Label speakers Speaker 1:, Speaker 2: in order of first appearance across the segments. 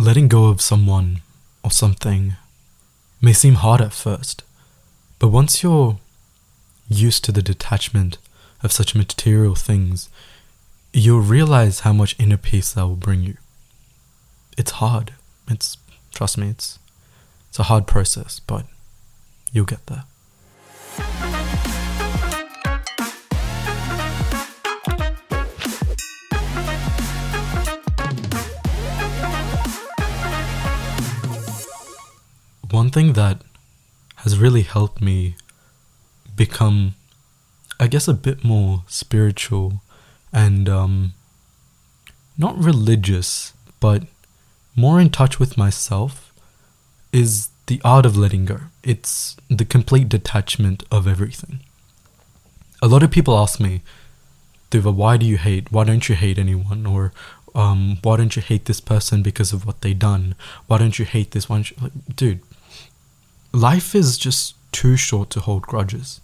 Speaker 1: letting go of someone or something may seem hard at first, but once you're used to the detachment of such material things, you'll realize how much inner peace that will bring you. It's hard. It's trust me, it's it's a hard process, but you'll get there. One thing that has really helped me become, I guess, a bit more spiritual and um, not religious, but more in touch with myself is the art of letting go. It's the complete detachment of everything. A lot of people ask me, Duva, why do you hate? Why don't you hate anyone? Or um, why don't you hate this person because of what they done? Why don't you hate this one? Like, dude, life is just too short to hold grudges.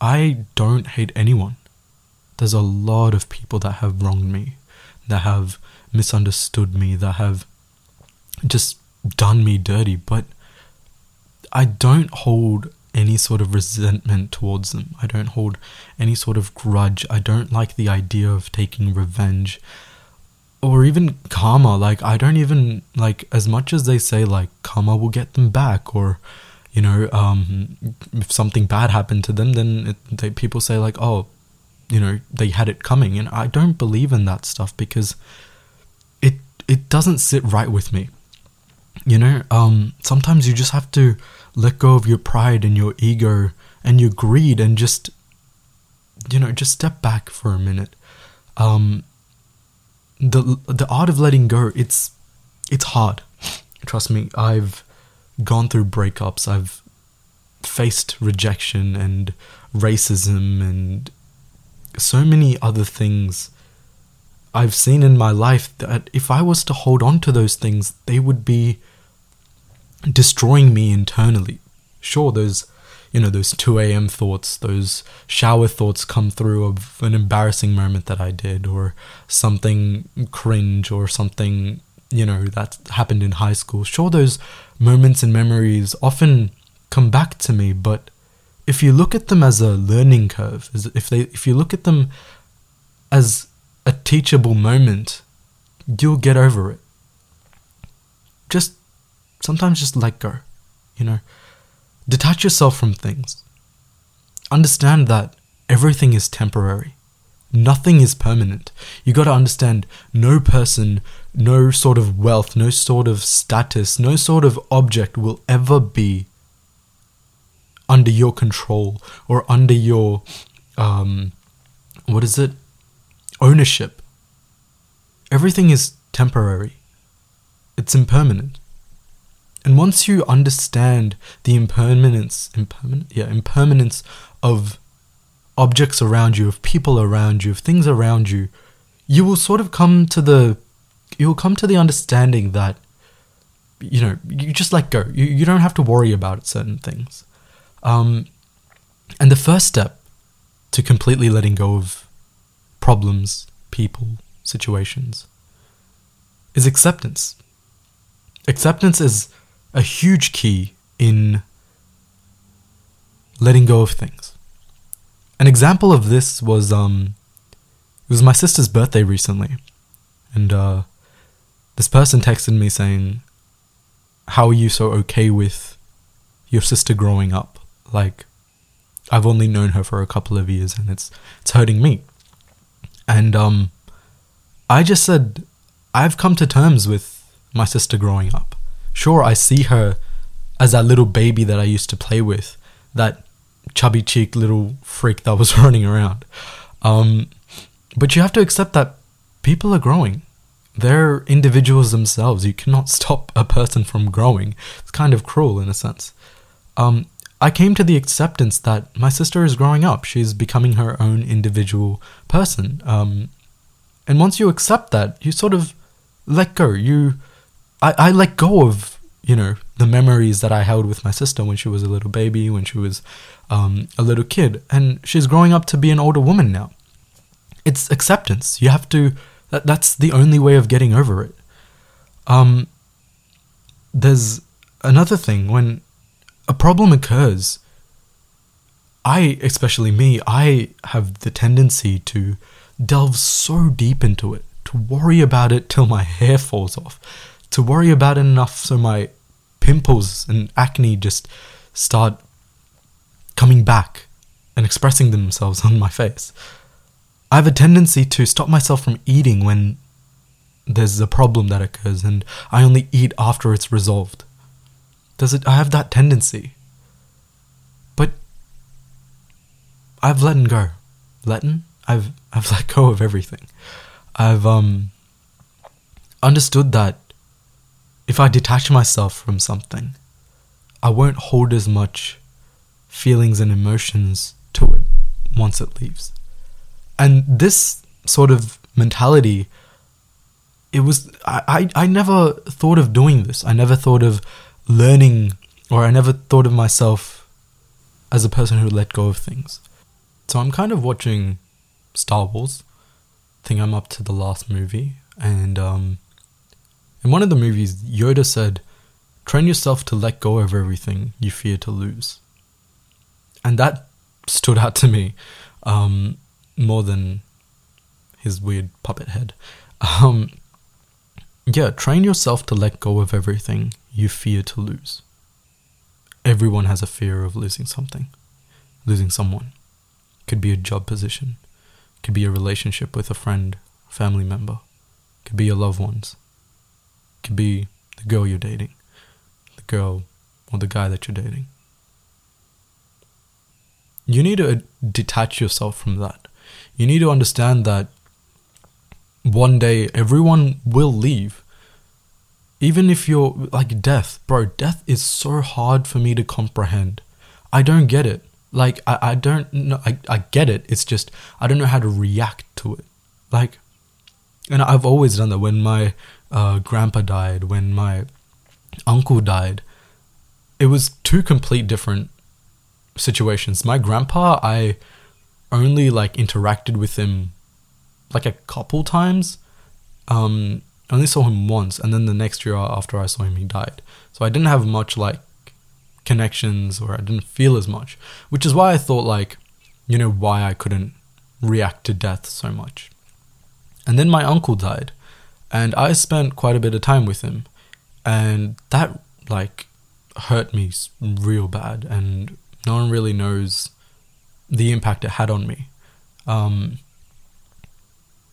Speaker 1: I don't hate anyone. There's a lot of people that have wronged me, that have misunderstood me, that have just done me dirty, but I don't hold any sort of resentment towards them. I don't hold any sort of grudge. I don't like the idea of taking revenge or even karma. Like, I don't even like as much as they say, like, karma will get them back, or you know, um, if something bad happened to them, then it, they, people say, like, oh, you know, they had it coming. And I don't believe in that stuff because it it doesn't sit right with me. You know, um, sometimes you just have to let go of your pride and your ego and your greed and just, you know, just step back for a minute. Um, the the art of letting go, it's it's hard. Trust me, I've gone through breakups. I've faced rejection and racism and so many other things I've seen in my life that if I was to hold on to those things, they would be destroying me internally. Sure, those, you know, those 2 a.m. thoughts, those shower thoughts come through of an embarrassing moment that I did, or something cringe, or something, you know, that happened in high school. Sure, those moments and memories often come back to me, but if you look at them as a learning curve, if they, if you look at them as a teachable moment, you'll get over it. Just sometimes just let go, you know. Detach yourself from things. Understand that everything is temporary. Nothing is permanent. You got to understand no person, no sort of wealth, no sort of status, no sort of object will ever be under your control or under your um what is it ownership everything is temporary it's impermanent and once you understand the impermanence, impermanent, yeah, impermanence of objects around you, of people around you, of things around you, you will sort of come to the, you'll come to the understanding that, you know, you just let go. You you don't have to worry about certain things. Um, and the first step to completely letting go of problems, people, situations, is acceptance. Acceptance is a huge key in letting go of things. An example of this was um it was my sister's birthday recently. And uh this person texted me saying, How are you so okay with your sister growing up? Like I've only known her for a couple of years and it's it's hurting me. And um I just said I've come to terms with my sister growing up. Sure, I see her as that little baby that I used to play with, that chubby cheeked little freak that was running around. Um, but you have to accept that people are growing. They're individuals themselves. You cannot stop a person from growing. It's kind of cruel in a sense. Um, I came to the acceptance that my sister is growing up. She's becoming her own individual person. Um, and once you accept that, you sort of let go. You I, I let go of you know the memories that I held with my sister when she was a little baby, when she was um, a little kid, and she's growing up to be an older woman now. It's acceptance. You have to. That, that's the only way of getting over it. Um, there's another thing when a problem occurs. I, especially me, I have the tendency to delve so deep into it, to worry about it till my hair falls off, to worry about it enough so my pimples and acne just start coming back and expressing themselves on my face. I have a tendency to stop myself from eating when there's a problem that occurs and I only eat after it's resolved. Does it I have that tendency. But I've let go. Letting? I've I've let go of everything. I've um understood that if I detach myself from something, I won't hold as much feelings and emotions to it once it leaves. And this sort of mentality it was I, I, I never thought of doing this. I never thought of learning or I never thought of myself as a person who let go of things. So I'm kind of watching Star Wars. I think I'm up to the last movie. And um, in one of the movies, Yoda said, Train yourself to let go of everything you fear to lose. And that stood out to me um, more than his weird puppet head. Um, yeah, train yourself to let go of everything you fear to lose. Everyone has a fear of losing something, losing someone. Could be a job position, could be a relationship with a friend, family member, could be your loved ones, could be the girl you're dating, the girl or the guy that you're dating. You need to detach yourself from that. You need to understand that one day everyone will leave. Even if you're like death, bro, death is so hard for me to comprehend. I don't get it. Like I, I don't know I, I get it. It's just I don't know how to react to it. Like and I've always done that when my uh, grandpa died, when my uncle died. It was two complete different situations. My grandpa, I only like interacted with him like a couple times. Um, I only saw him once, and then the next year after I saw him, he died. So I didn't have much like connections, or I didn't feel as much, which is why I thought like, you know, why I couldn't react to death so much. And then my uncle died, and I spent quite a bit of time with him, and that like hurt me real bad, and no one really knows the impact it had on me. Um,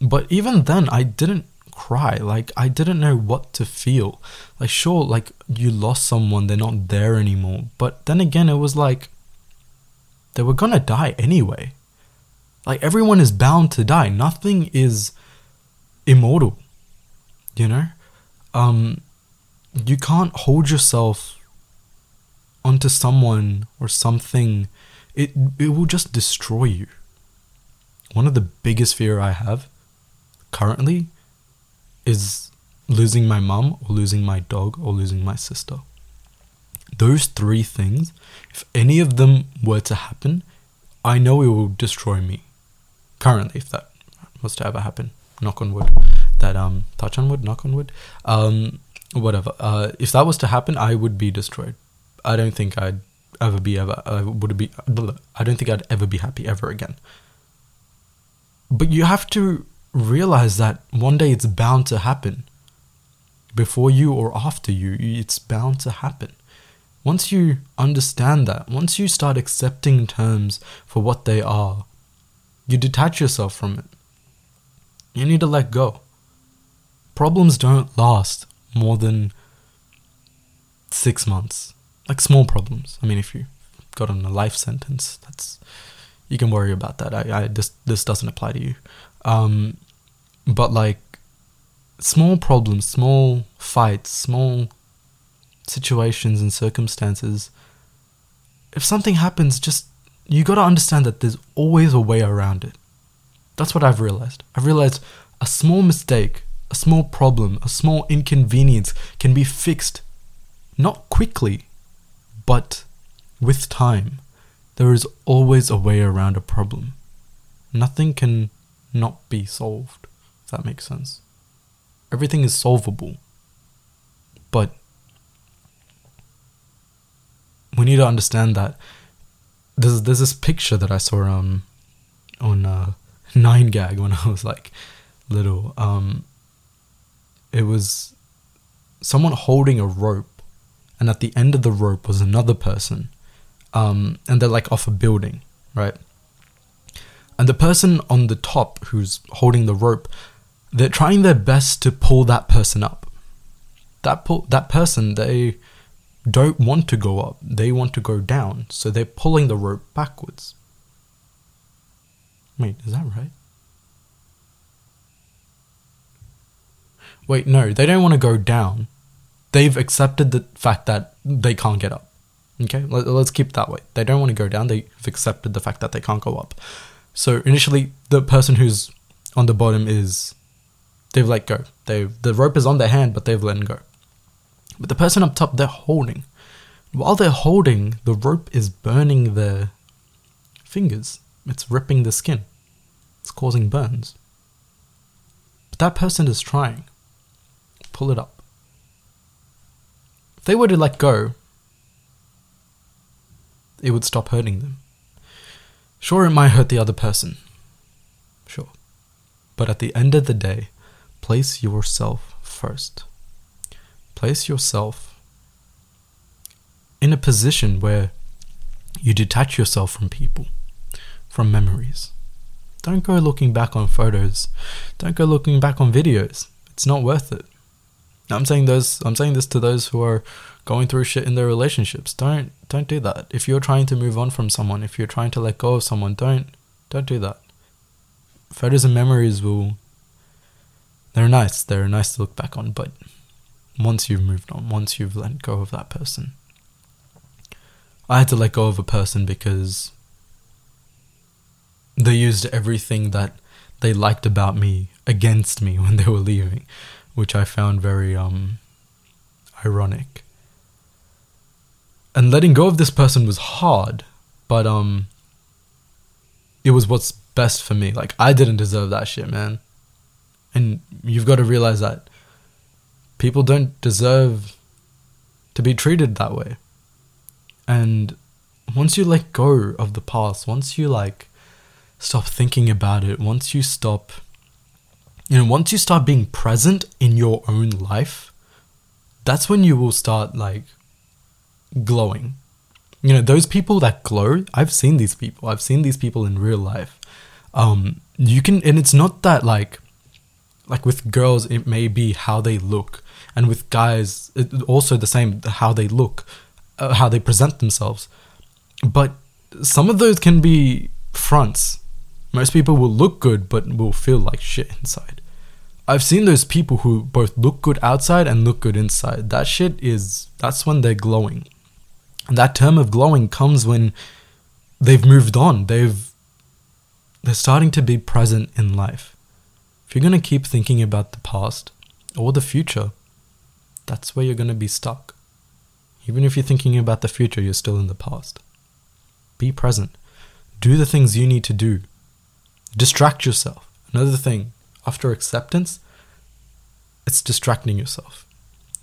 Speaker 1: but even then, I didn't cry. Like, I didn't know what to feel. Like, sure, like, you lost someone, they're not there anymore. But then again, it was like, they were gonna die anyway. Like, everyone is bound to die. Nothing is immortal, you know? Um, you can't hold yourself onto someone or something. It, it will just destroy you. One of the biggest fear I have currently is losing my mum or losing my dog or losing my sister. Those three things, if any of them were to happen, I know it will destroy me. Currently, if that was to ever happen, knock on wood. That um, touch on wood, knock on wood. Um, whatever. Uh, if that was to happen, I would be destroyed. I don't think I'd ever be ever. I would be. I don't think I'd ever be happy ever again. But you have to realize that one day it's bound to happen. Before you or after you, it's bound to happen. Once you understand that, once you start accepting terms for what they are, you detach yourself from it. You need to let go. Problems don't last more than six months. Like small problems. I mean, if you got on a life sentence, that's you can worry about that. I, I this this doesn't apply to you. Um, but like small problems, small fights, small situations and circumstances, if something happens, just you got to understand that there's always a way around it. That's what I've realized. I've realized a small mistake, a small problem, a small inconvenience can be fixed not quickly, but with time. There is always a way around a problem. Nothing can not be solved, if that makes sense. Everything is solvable. But we need to understand that there's, there's this picture that I saw um, on uh, 9gag when I was like little. Um, it was someone holding a rope, and at the end of the rope was another person, um, and they're like off a building, right? And the person on the top who's holding the rope, they're trying their best to pull that person up. That pull that person they don't want to go up; they want to go down, so they're pulling the rope backwards. Wait, is that right? Wait, no, they don't want to go down. They've accepted the fact that they can't get up. Okay, Let, us keep that way. They don't want to go down. They've accepted the fact that they can't go up. So initially, the person who's on the bottom is they've let go. They the rope is on their hand, but they've let go. But the person up top, they're holding. While they're holding, the rope is burning their fingers. It's ripping the skin. It's causing burns. But that person is trying. Pull it up. If they were to let go, it would stop hurting them. Sure, it might hurt the other person. Sure. But at the end of the day, place yourself first. Place yourself in a position where you detach yourself from people, from memories. Don't go looking back on photos. Don't go looking back on videos. It's not worth it. I'm saying those I'm saying this to those who are going through shit in their relationships. Don't don't do that. If you're trying to move on from someone, if you're trying to let go of someone, don't don't do that. Photos and memories will they're nice. They're nice to look back on, but once you've moved on, once you've let go of that person. I had to let go of a person because they used everything that they liked about me against me when they were leaving, which I found very um ironic. And letting go of this person was hard, but um it was what's best for me. Like I didn't deserve that shit, man. And you've got to realize that people don't deserve to be treated that way. And once you let go of the past, once you like stop thinking about it, once you stop, you know, once you start being present in your own life, that's when you will start like glowing. You know, those people that glow, I've seen these people. I've seen these people in real life. Um, you can, and it's not that like, like with girls, it may be how they look, and with guys, it, also the same how they look, uh, how they present themselves. But some of those can be fronts most people will look good but will feel like shit inside. I've seen those people who both look good outside and look good inside. That shit is that's when they're glowing. That term of glowing comes when they've moved on. They've they're starting to be present in life. If you're going to keep thinking about the past or the future, that's where you're going to be stuck. Even if you're thinking about the future, you're still in the past. Be present. Do the things you need to do Distract yourself. Another thing, after acceptance, it's distracting yourself.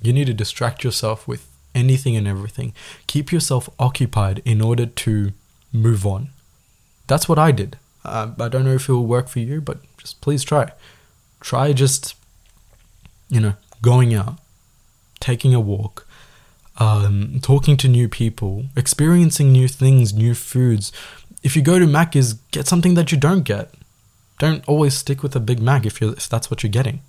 Speaker 1: You need to distract yourself with anything and everything. Keep yourself occupied in order to move on. That's what I did. Uh, I don't know if it will work for you, but just please try. Try just, you know, going out, taking a walk, um, talking to new people, experiencing new things, new foods. If you go to Macca's, get something that you don't get. Don't always stick with a Big Mac if you if that's what you're getting.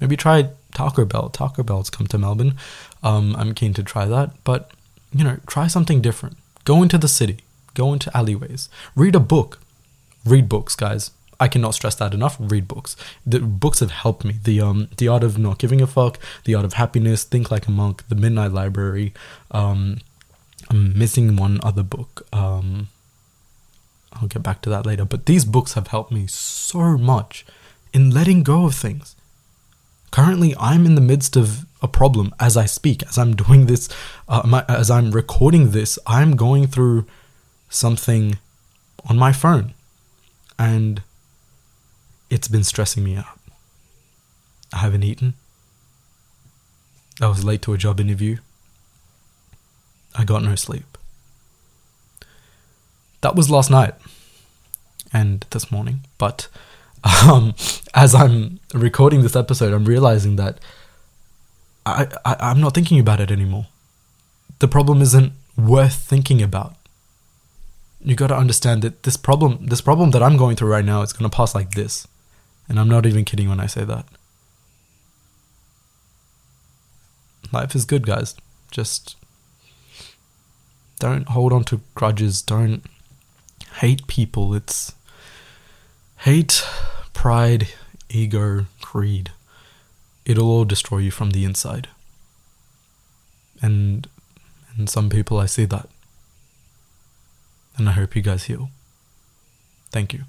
Speaker 1: Maybe try Taco Bell. Taco Bell's come to Melbourne. Um, I'm keen to try that, but you know, try something different. Go into the city. Go into alleyways. Read a book. Read books, guys. I cannot stress that enough. Read books. The books have helped me. The um, the art of not giving a fuck, the art of happiness, think like a monk, the Midnight Library. Um, I'm missing one other book. Um, I'll get back to that later. But these books have helped me so much in letting go of things. Currently, I'm in the midst of a problem as I speak, as I'm doing this, uh, my, as I'm recording this, I'm going through something on my phone. And it's been stressing me out. I haven't eaten. I was late to a job interview. I got no sleep. That was last night and this morning. But um, as I'm recording this episode, I'm realizing that I, I I'm not thinking about it anymore. The problem isn't worth thinking about. You got to understand that this problem, this problem that I'm going through right now, is going to pass like this, and I'm not even kidding when I say that. Life is good, guys. Just don't hold on to grudges. Don't hate people. It's hate, pride, ego, greed. It'll all destroy you from the inside. And in some people I see that. And I hope you guys heal. Thank you.